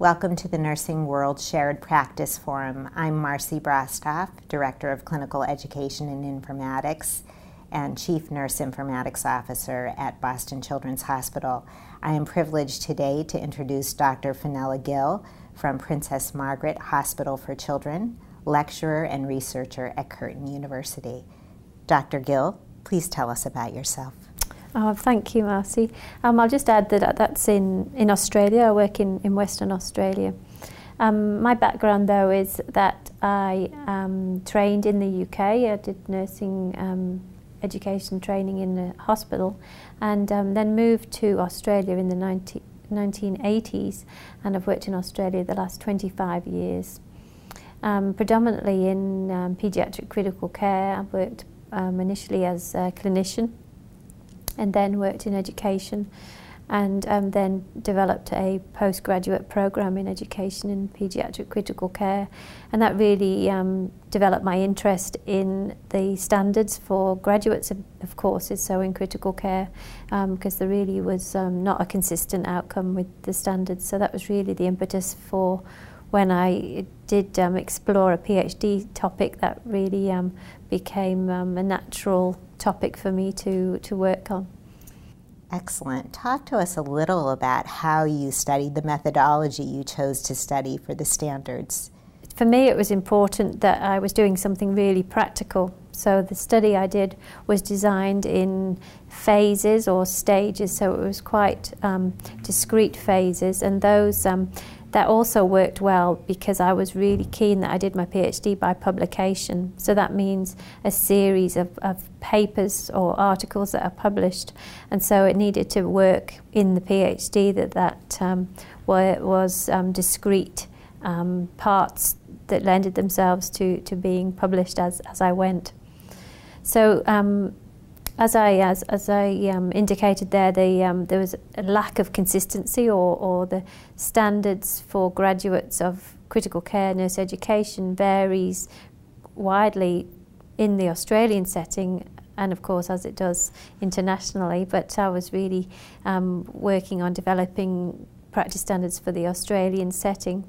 Welcome to the Nursing World Shared Practice Forum. I'm Marcy Brostoff, Director of Clinical Education and Informatics and Chief Nurse Informatics Officer at Boston Children's Hospital. I am privileged today to introduce Dr. Fenella Gill from Princess Margaret Hospital for Children, lecturer and researcher at Curtin University. Dr. Gill, please tell us about yourself. Oh, thank you, Marcy. Um, I'll just add that that's in, in Australia. I work in, in Western Australia. Um, my background, though, is that I um, trained in the UK. I did nursing um, education training in a hospital and um, then moved to Australia in the 90, 1980s and I've worked in Australia the last 25 years. Um, predominantly in paediatric critical care. I worked initially as a clinician and then worked in education and um, then developed a postgraduate program in education in paediatric critical care. And that really um, developed my interest in the standards for graduates of, of courses so in critical care because um, there really was um, not a consistent outcome with the standards. So that was really the impetus for when I did um, explore a PhD topic that really um, became um, a natural topic for me to, to work on. Excellent. Talk to us a little about how you studied the methodology you chose to study for the standards. For me, it was important that I was doing something really practical. So the study I did was designed in phases or stages, so it was quite um, discrete phases, and those um, that also worked well because I was really keen that I did my PhD by publication. So that means a series of, of papers or articles that are published. And so it needed to work in the PhD that that um, was um, discrete um, parts that lended themselves to, to being published as, as I went. So um, as I as, as I um, indicated there, the, um, there was a lack of consistency, or, or the standards for graduates of critical care nurse education varies widely in the Australian setting, and of course as it does internationally. But I was really um, working on developing practice standards for the Australian setting,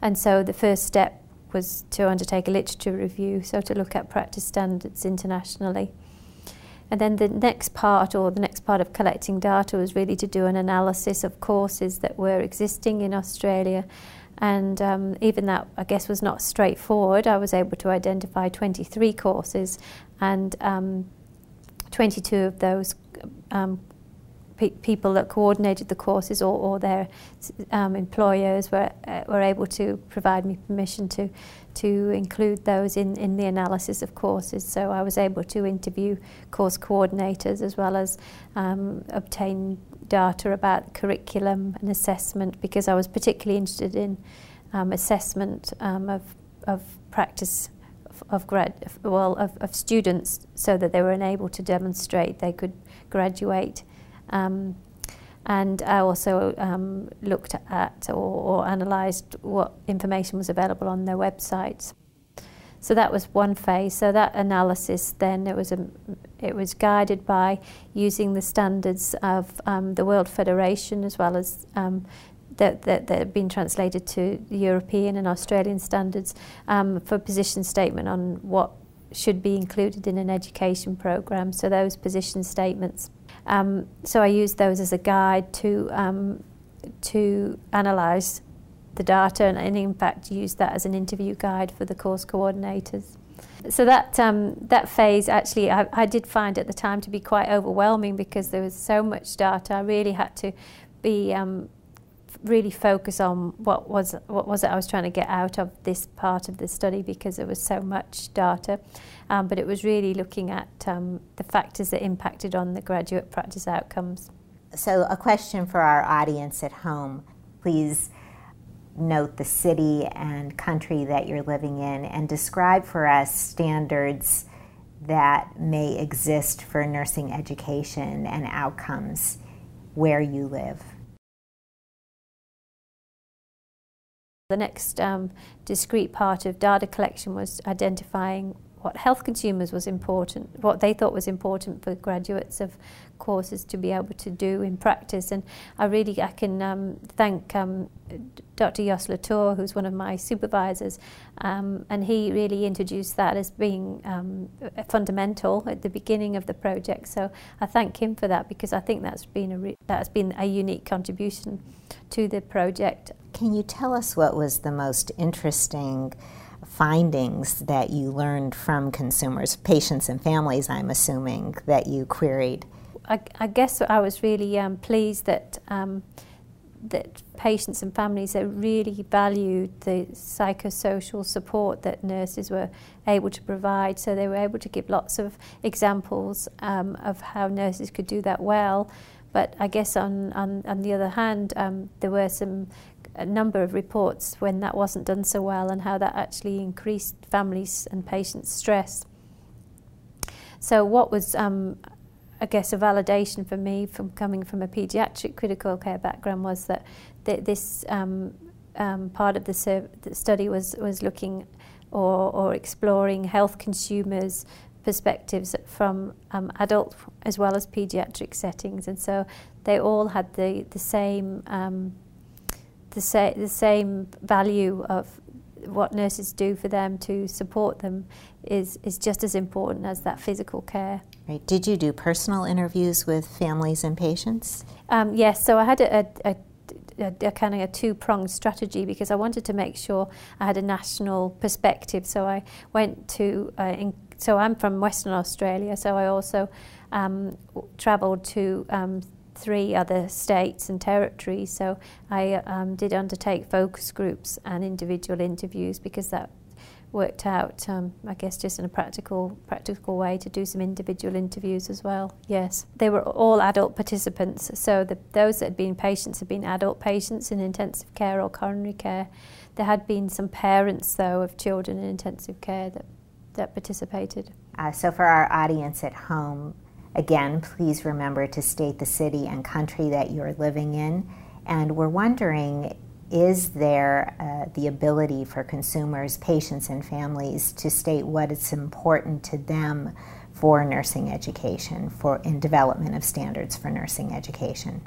and so the first step was to undertake a literature review, so to look at practice standards internationally. And then the next part, or the next part of collecting data, was really to do an analysis of courses that were existing in Australia. And um, even that, I guess, was not straightforward. I was able to identify 23 courses, and um, 22 of those um, pe people that coordinated the courses or, or their um, employers were, uh, were able to provide me permission to, to include those in, in the analysis of courses. So I was able to interview course coordinators as well as um, obtain data about curriculum and assessment because I was particularly interested in um, assessment um, of, of practice of grad well of, of students so that they were enabled to demonstrate they could graduate um, and I also um, looked at or, or analysed what information was available on their websites. So that was one phase. So that analysis then it was a, it was guided by using the standards of um, the World Federation as well as um, that, that, that been translated to European and Australian standards um, for position statement on what should be included in an education program. So those position statements um, so I used those as a guide to um, to analyse the data and, and, in fact use that as an interview guide for the course coordinators. So that um, that phase actually I, I did find at the time to be quite overwhelming because there was so much data. I really had to be um, really focus on what was what was it I was trying to get out of this part of the study because there was so much data. Um, but it was really looking at um, the factors that impacted on the graduate practice outcomes. So, a question for our audience at home. Please note the city and country that you're living in and describe for us standards that may exist for nursing education and outcomes where you live. The next um, discrete part of data collection was identifying what health consumers was important, what they thought was important for graduates of courses to be able to do in practice. And I really, I can um, thank um, Dr. Jos Latour, who's one of my supervisors, um, and he really introduced that as being um, fundamental at the beginning of the project. So I thank him for that because I think that's been a that's been a unique contribution to the project. Can you tell us what was the most interesting? Findings that you learned from consumers, patients and families, I'm assuming, that you queried? I, I guess I was really um, pleased that um, that patients and families really valued the psychosocial support that nurses were able to provide. So they were able to give lots of examples um, of how nurses could do that well. But I guess on, on, on the other hand, um, there were some a number of reports when that wasn't done so well and how that actually increased families and patients' stress. So what was, um, I guess, a validation for me from coming from a paediatric critical care background was that th this um, um, part of the, the, study was, was looking or, or exploring health consumers' perspectives from um, adult as well as paediatric settings. And so they all had the, the same um, the, sa the same value of what nurses do for them to support them is, is just as important as that physical care. Right. Did you do personal interviews with families and patients? Um, yes, so I had a, a, a, a kind of a two-pronged strategy because I wanted to make sure I had a national perspective. So I went to, uh, in, so I'm from Western Australia, so I also um, travelled to um, three other states and territories. So I um, did undertake focus groups and individual interviews because that worked out, um, I guess, just in a practical practical way to do some individual interviews as well. Yes, they were all adult participants. So the, those that had been patients had been adult patients in intensive care or coronary care. There had been some parents, though, of children in intensive care that that participated. Uh, so for our audience at home, Again, please remember to state the city and country that you're living in. And we're wondering is there uh, the ability for consumers, patients, and families to state what is important to them for nursing education, for in development of standards for nursing education?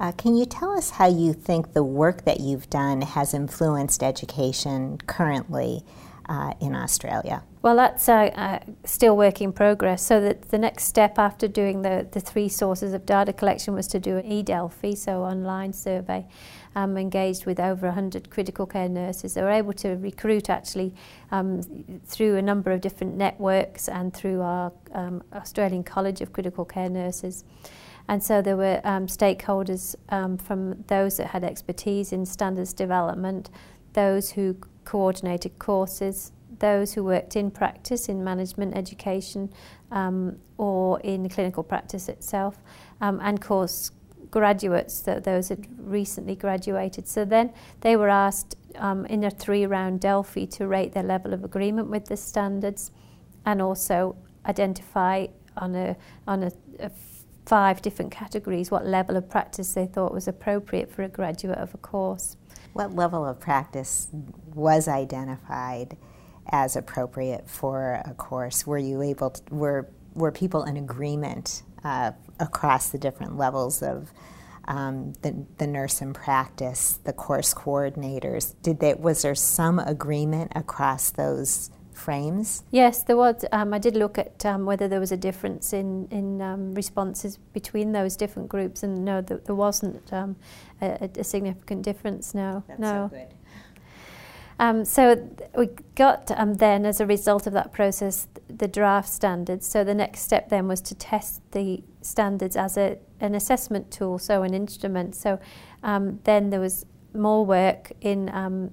Uh, can you tell us how you think the work that you've done has influenced education currently? Uh, in Australia? Well, that's uh, still work in progress. So that the next step after doing the, the three sources of data collection was to do an eDelphi, so online survey, um, engaged with over 100 critical care nurses. They were able to recruit actually um, through a number of different networks and through our um, Australian College of Critical Care Nurses. And so there were um, stakeholders um, from those that had expertise in standards development, those who coordinated courses, those who worked in practice, in management education, um, or in clinical practice itself, um, and course graduates, that those had recently graduated. So then they were asked um, in a three-round Delphi to rate their level of agreement with the standards, and also identify on a on a, a five different categories what level of practice they thought was appropriate for a graduate of a course. What level of practice was identified as appropriate for a course? Were you able to, were, were people in agreement uh, across the different levels of um, the, the nurse in practice, the course coordinators? Did they, was there some agreement across those frames? Yes, there was. Um, I did look at um, whether there was a difference in, in um, responses between those different groups, and no, there, there wasn't um, a, a, significant difference, no. That's no. so good. Um, so we got um, then, as a result of that process, the draft standards. So the next step then was to test the standards as a, an assessment tool, so an instrument. So um, then there was more work in um,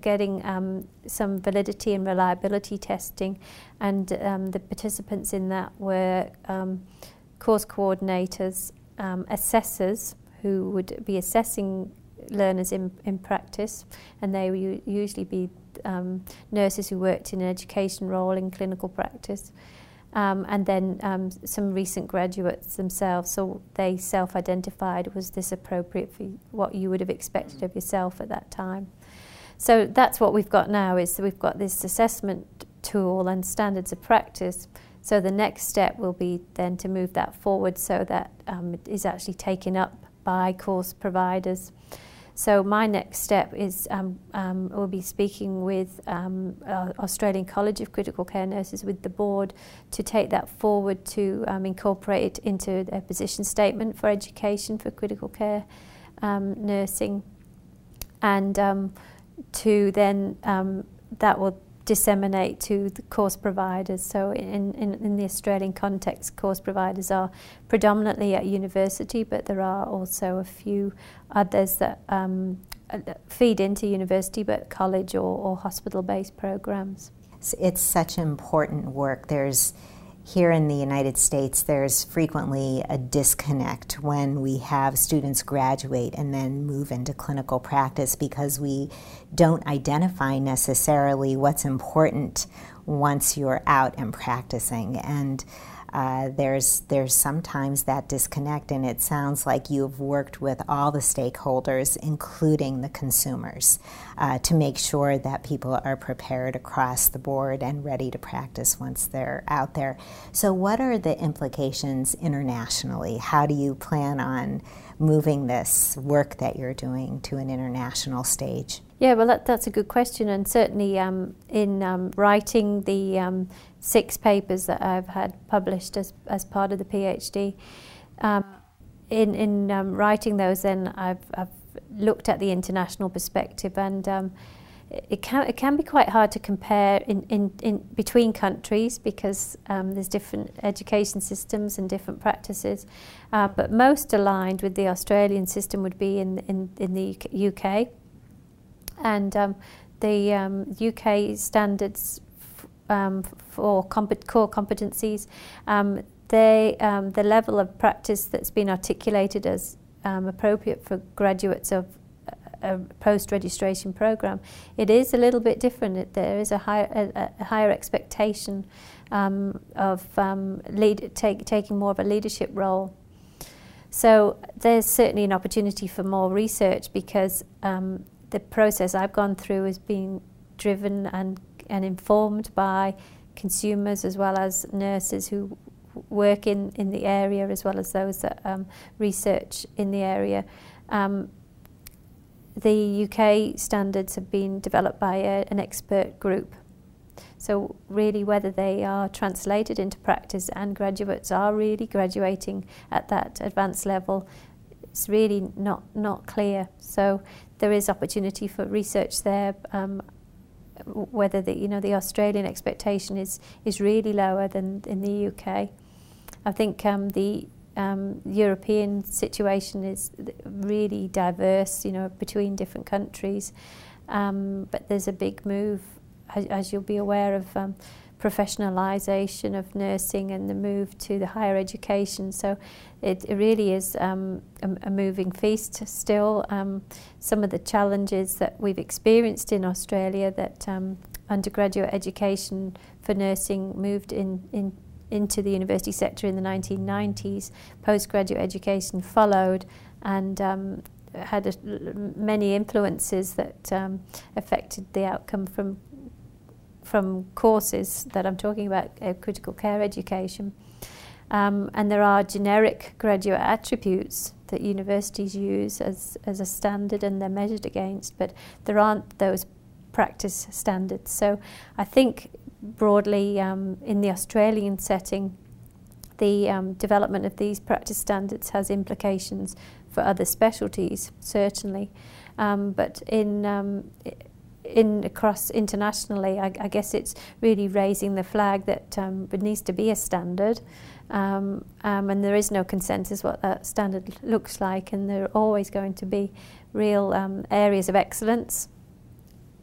getting um, some validity and reliability testing, and um, the participants in that were um, course coordinators um, assessors who would be assessing learners in, in practice, and they would usually be um, nurses who worked in an education role in clinical practice. Um, and then um, some recent graduates themselves, so they self-identified, was this appropriate for what you would have expected of yourself at that time? So that's what we've got now, is we've got this assessment tool and standards of practice. So the next step will be then to move that forward so that um, it is actually taken up by course providers. So my next step is um, um, we'll be speaking with um, Australian College of Critical Care Nurses with the board to take that forward to um, incorporate it into their position statement for education for critical care um, nursing and um, to then um, that will disseminate to the course providers. So in, in, in the Australian context, course providers are predominantly at university, but there are also a few others that um, feed into university, but college or, or hospital-based programs. It's such important work. There's here in the United States, there's frequently a disconnect when we have students graduate and then move into clinical practice because we don't identify necessarily what's important once you're out and practicing. And uh, there's there's sometimes that disconnect, and it sounds like you've worked with all the stakeholders, including the consumers, uh, to make sure that people are prepared across the board and ready to practice once they're out there. So, what are the implications internationally? How do you plan on moving this work that you're doing to an international stage? Yeah, well, that, that's a good question, and certainly um, in um, writing the um, six papers that I've had published as, as part of the PhD, um, in, in um, writing those, then I've, I've looked at the international perspective, and um, it can it can be quite hard to compare in, in, in between countries because um, there's different education systems and different practices. Uh, but most aligned with the Australian system would be in in, in the UK and um, the um, UK standards um, for compet core competencies, um, they, um, the level of practice that's been articulated as um, appropriate for graduates of a post-registration program, it is a little bit different. There is a, higher, a, a higher expectation um, of um, lead, take, taking more of a leadership role. So there's certainly an opportunity for more research because um, the process I've gone through is being driven and, and informed by consumers as well as nurses who work in, in the area as well as those that um, research in the area. Um, the UK standards have been developed by a, an expert group. So really whether they are translated into practice and graduates are really graduating at that advanced level, it's really not, not clear. So there is opportunity for research there. Um, whether the you know the Australian expectation is is really lower than in the UK. I think um, the um, European situation is really diverse, you know, between different countries. Um, but there's a big move, as, as you'll be aware of. Um, professionalisation of nursing and the move to the higher education. So it, it really is um, a, a moving feast still. Um, some of the challenges that we've experienced in Australia that um, undergraduate education for nursing moved in, in into the university sector in the 1990s. Postgraduate education followed and um, had a, many influences that um, affected the outcome from from courses that I'm talking about, uh, critical care education. Um, and there are generic graduate attributes that universities use as, as a standard and they're measured against, but there aren't those practice standards. So I think broadly um, in the Australian setting, the um, development of these practice standards has implications for other specialties, certainly. Um, but in um, in across internationally, I, I, guess it's really raising the flag that um, it needs to be a standard, um, um, and there is no consensus what that standard looks like, and there are always going to be real um, areas of excellence.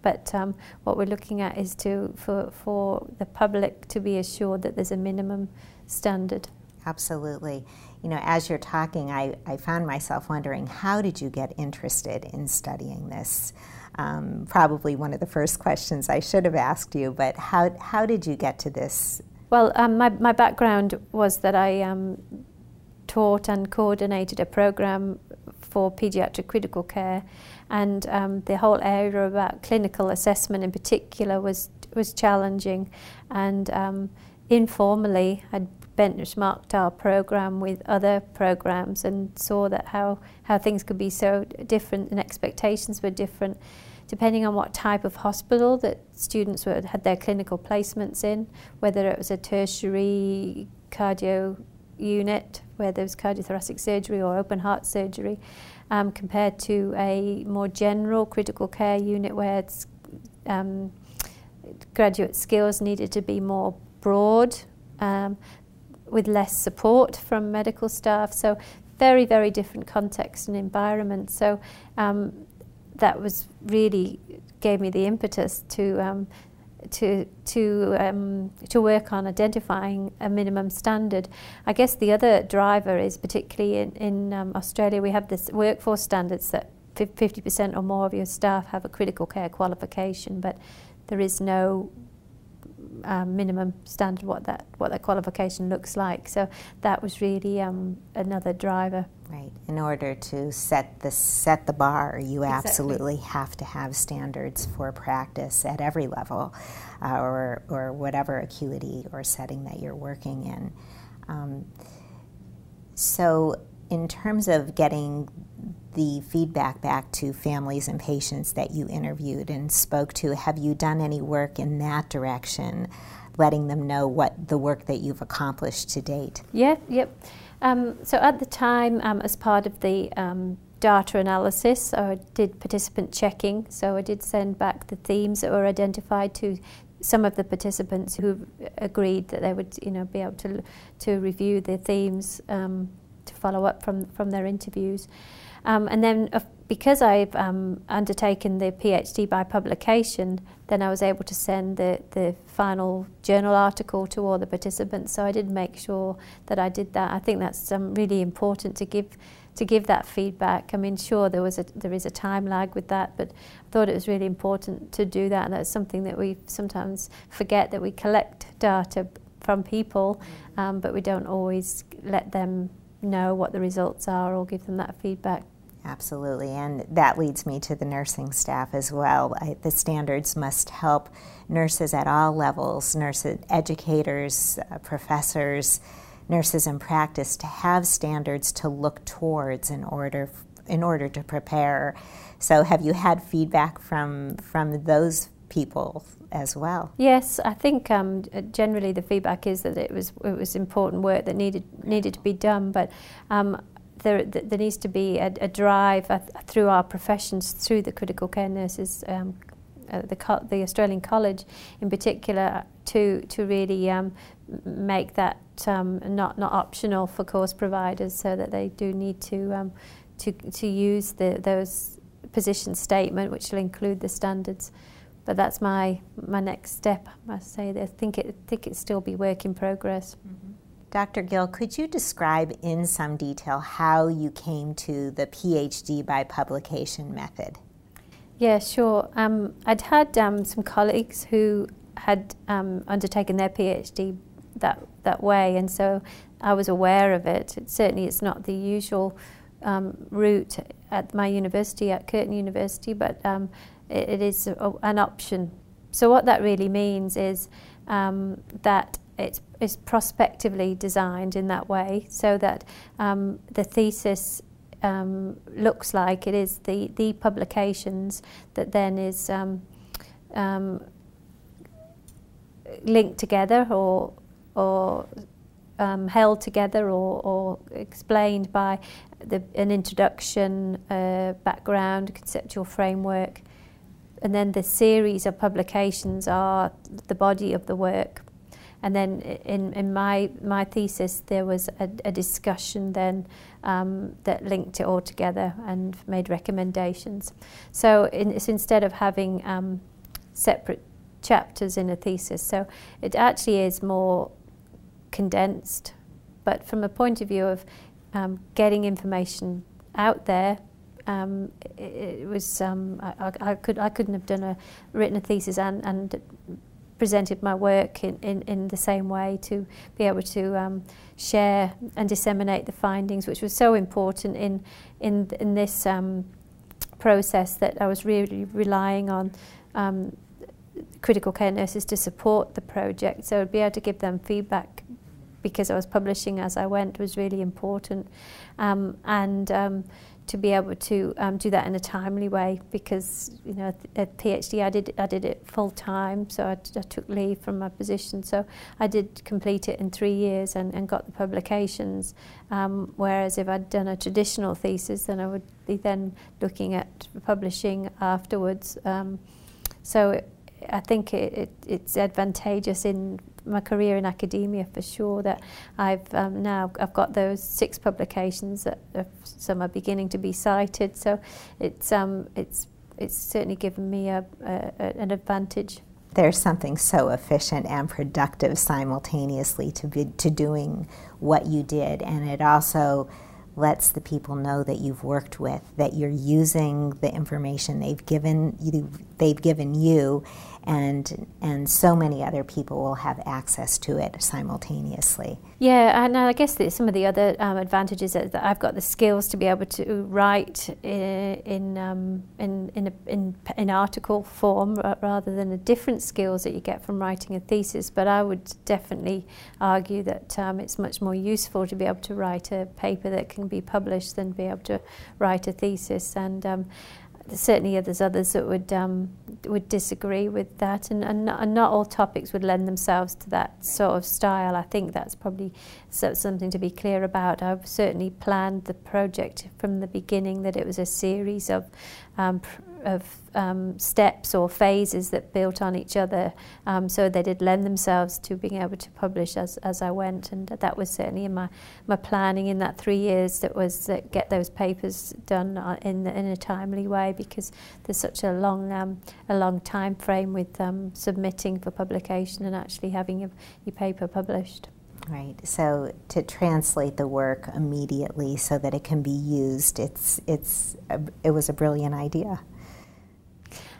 But um, what we're looking at is to for for the public to be assured that there's a minimum standard. Absolutely. You know, as you're talking, I, I found myself wondering how did you get interested in studying this? Um, probably one of the first questions I should have asked you, but how, how did you get to this? Well, um, my, my background was that I um, taught and coordinated a program for pediatric critical care, and um, the whole area about clinical assessment in particular was was challenging, and um, informally I'd benchmarked our program with other programs and saw that how how things could be so different and expectations were different depending on what type of hospital that students were, had their clinical placements in, whether it was a tertiary cardio unit where there was cardiothoracic surgery or open heart surgery, um, compared to a more general critical care unit where it's, um, graduate skills needed to be more broad um, with less support from medical staff. So very, very different context and environment. So um, that was really gave me the impetus to um, to to um, to work on identifying a minimum standard. I guess the other driver is particularly in, in um, Australia we have this workforce standards that 50% or more of your staff have a critical care qualification, but there is no um, minimum standard what that what that qualification looks like. So that was really um, another driver. Right. In order to set the set the bar, you exactly. absolutely have to have standards for practice at every level, uh, or or whatever acuity or setting that you're working in. Um, so, in terms of getting the feedback back to families and patients that you interviewed and spoke to, have you done any work in that direction, letting them know what the work that you've accomplished to date? Yeah. Yep. Um, so at the time, um, as part of the um, data analysis, I did participant checking. So I did send back the themes that were identified to some of the participants who agreed that they would, you know, be able to to review the themes um, to follow up from from their interviews. Um, and then uh, because I've um, undertaken the PhD by publication, then I was able to send the, the final journal article to all the participants. So I did make sure that I did that. I think that's um, really important to give to give that feedback. I mean, sure, there was a there is a time lag with that, but I thought it was really important to do that, and that's something that we sometimes forget that we collect data from people, um, but we don't always let them know what the results are or give them that feedback. Absolutely, and that leads me to the nursing staff as well. I, the standards must help nurses at all levels, nurses, educators, uh, professors, nurses in practice to have standards to look towards in order in order to prepare. So, have you had feedback from from those people as well? Yes, I think um, generally the feedback is that it was it was important work that needed needed to be done, but. Um, there, there needs to be a, a drive uh, through our professions, through the critical care nurses, um, uh, the, the Australian College in particular, to, to really um, make that um, not, not optional for course providers so that they do need to, um, to, to use the, those position statement, which will include the standards. But that's my, my next step, I must say. I think it think it still be work in progress. Mm -hmm. Dr. Gill, could you describe in some detail how you came to the PhD by publication method? Yeah, sure. Um, I'd had um, some colleagues who had um, undertaken their PhD that that way, and so I was aware of it. it certainly, it's not the usual um, route at my university, at Curtin University, but um, it, it is a, an option. So what that really means is um, that it's, it's prospectively designed in that way so that um, the thesis um, looks like it is the, the publications that then is um, um, linked together or, or um, held together or, or explained by the, an introduction, uh, background, conceptual framework. And then the series of publications are the body of the work. And then in, in my, my thesis, there was a, a discussion then um, that linked it all together and made recommendations. So in, instead of having um, separate chapters in a thesis, so it actually is more condensed but from a point of view of um, getting information out there, um, it, it, was um, I, I, could I couldn't have done a written a thesis and, and presented my work in, in, in the same way to be able to um, share and disseminate the findings, which was so important in in in this um, process that I was really relying on um, critical care nurses to support the project. So to be able to give them feedback because I was publishing as I went was really important, um, and um, to be able to um, do that in a timely way because you know at PhD I did I did it full time so I, took leave from my position. So I did complete it in three years and, and got the publications. Um, whereas if I'd done a traditional thesis then I would be then looking at publishing afterwards. Um, so it, I think it, it, it's advantageous in my career in academia for sure that I've um, now I've got those six publications that are, some are beginning to be cited. So it's um, it's it's certainly given me a, a, an advantage. There's something so efficient and productive simultaneously to be to doing what you did. And it also lets the people know that you've worked with that you're using the information they've given you they've given you and and so many other people will have access to it simultaneously. Yeah, and I guess that some of the other um, advantages is that I've got the skills to be able to write in in um, in, in, a, in, in article form rather than the different skills that you get from writing a thesis. But I would definitely argue that um, it's much more useful to be able to write a paper that can be published than be able to write a thesis and um, certainly there's others that would um, would disagree with that, and, and, not, and not all topics would lend themselves to that sort of style. I think that's probably something to be clear about. I've certainly planned the project from the beginning that it was a series of um, of um, steps or phases that built on each other, um, so they did lend themselves to being able to publish as, as I went, and that was certainly in my, my planning in that three years. That was that get those papers done uh, in in a timely way because there's such a long um, a long time frame with um, submitting for publication and actually having your, your paper published. Right. So to translate the work immediately so that it can be used, it's it's a, it was a brilliant idea.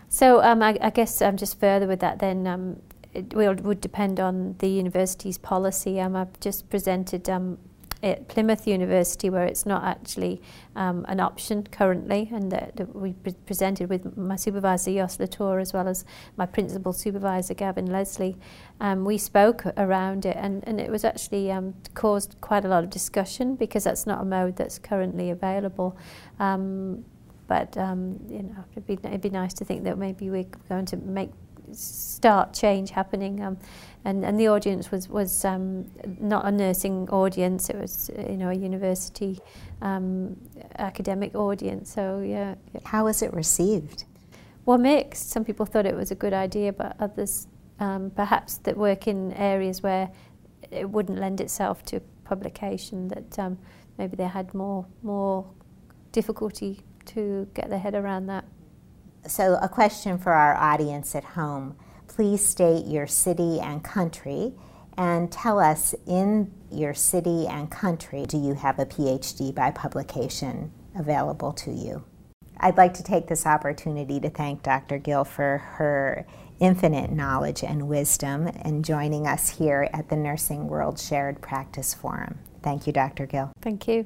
So um, I, I, guess um, just further with that, then um, it will, would depend on the university's policy. Um, I've just presented um, at Plymouth University where it's not actually an option currently and that, that we pre presented with my supervisor Jos Latour as well as my principal supervisor Gavin Leslie. We spoke around it and, and it was actually caused quite a lot of discussion because that's not a mode that's currently available. Um, but um, you know, it'd be, it'd be nice to think that maybe we're going to make start change happening. Um, and, and the audience was, was um, not a nursing audience, it was you know, a university um, academic audience. So, yeah. How was it received? Well, mixed. Some people thought it was a good idea, but others um, perhaps that work in areas where it wouldn't lend itself to publication, that um, maybe they had more, more difficulty to get their head around that. So, a question for our audience at home please state your city and country and tell us in your city and country do you have a PhD by publication available to you? I'd like to take this opportunity to thank Dr. Gill for her infinite knowledge and wisdom and joining us here at the Nursing World Shared Practice Forum. Thank you, Dr. Gill. Thank you.